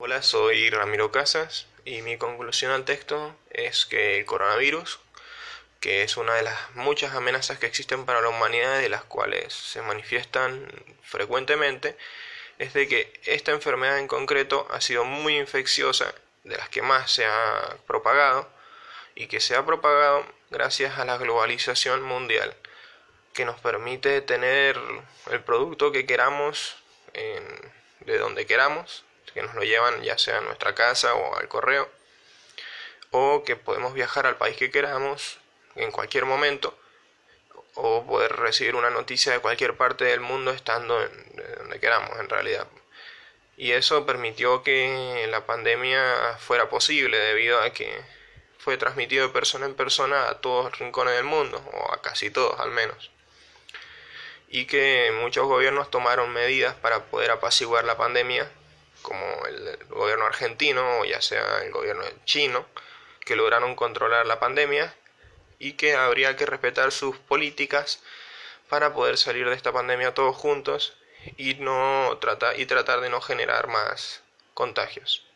Hola, soy Ramiro Casas y mi conclusión al texto es que el coronavirus, que es una de las muchas amenazas que existen para la humanidad y de las cuales se manifiestan frecuentemente, es de que esta enfermedad en concreto ha sido muy infecciosa, de las que más se ha propagado, y que se ha propagado gracias a la globalización mundial, que nos permite tener el producto que queramos de donde queramos, que nos lo llevan ya sea a nuestra casa o al correo, o que podemos viajar al país que queramos en cualquier momento, o poder recibir una noticia de cualquier parte del mundo estando en, donde queramos en realidad. Y eso permitió que la pandemia fuera posible debido a que fue transmitido de persona en persona a todos los rincones del mundo, o a casi todos al menos. Y que muchos gobiernos tomaron medidas para poder apaciguar la pandemia, como el gobierno argentino o ya sea el gobierno chino, que lograron controlar la pandemia y que habría que respetar sus políticas para poder salir de esta pandemia todos juntos y no y tratar de no generar más contagios.